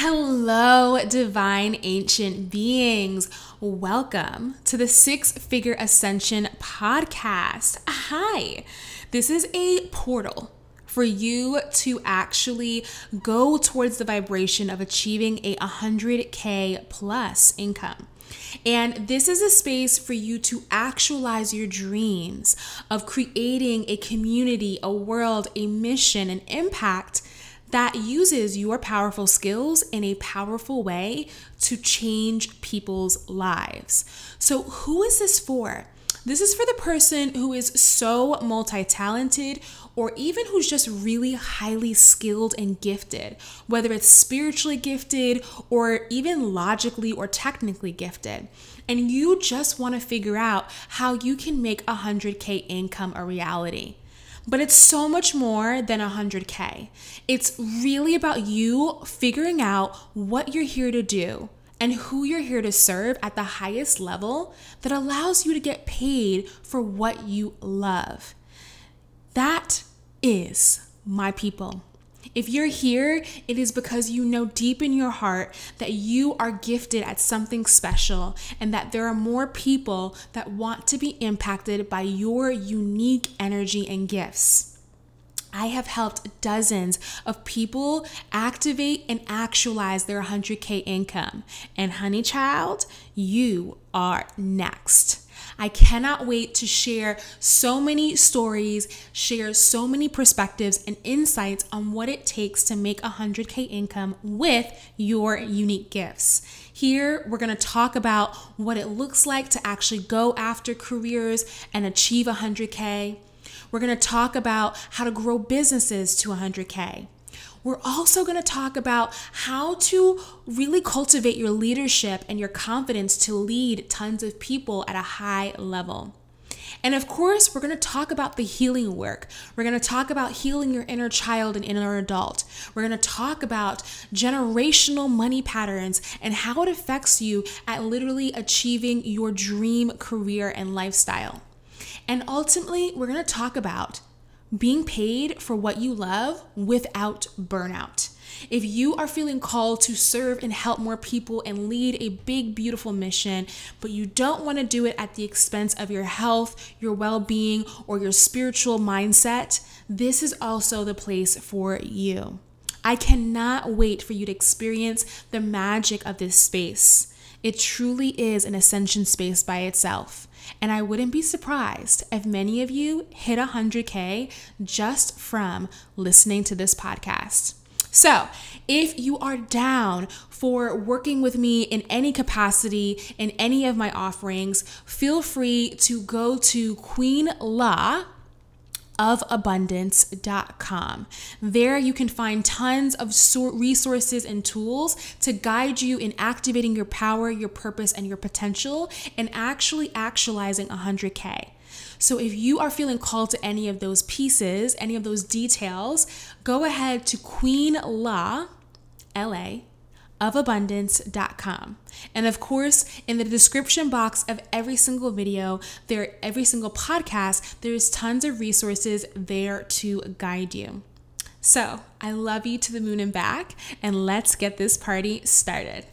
Hello, divine ancient beings. Welcome to the Six Figure Ascension podcast. Hi, this is a portal for you to actually go towards the vibration of achieving a 100K plus income. And this is a space for you to actualize your dreams of creating a community, a world, a mission, an impact that uses your powerful skills in a powerful way to change people's lives. So, who is this for? This is for the person who is so multi talented or even who's just really highly skilled and gifted, whether it's spiritually gifted or even logically or technically gifted. And you just want to figure out how you can make a 100K income a reality. But it's so much more than 100K. It's really about you figuring out what you're here to do and who you're here to serve at the highest level that allows you to get paid for what you love. That is my people. If you're here, it is because you know deep in your heart that you are gifted at something special and that there are more people that want to be impacted by your unique energy and gifts. I have helped dozens of people activate and actualize their 100K income. And, honey child, you are next. I cannot wait to share so many stories, share so many perspectives and insights on what it takes to make 100K income with your unique gifts. Here, we're gonna talk about what it looks like to actually go after careers and achieve 100K. We're gonna talk about how to grow businesses to 100K. We're also going to talk about how to really cultivate your leadership and your confidence to lead tons of people at a high level. And of course, we're going to talk about the healing work. We're going to talk about healing your inner child and inner adult. We're going to talk about generational money patterns and how it affects you at literally achieving your dream career and lifestyle. And ultimately, we're going to talk about being paid for what you love without burnout. If you are feeling called to serve and help more people and lead a big, beautiful mission, but you don't want to do it at the expense of your health, your well being, or your spiritual mindset, this is also the place for you. I cannot wait for you to experience the magic of this space. It truly is an ascension space by itself. And I wouldn't be surprised if many of you hit 100K just from listening to this podcast. So, if you are down for working with me in any capacity in any of my offerings, feel free to go to Queen La ofabundance.com. There you can find tons of resources and tools to guide you in activating your power, your purpose, and your potential and actually actualizing 100K. So if you are feeling called to any of those pieces, any of those details, go ahead to Queen La, LA ofabundance.com. And of course, in the description box of every single video, there every single podcast, there's tons of resources there to guide you. So, I love you to the moon and back, and let's get this party started.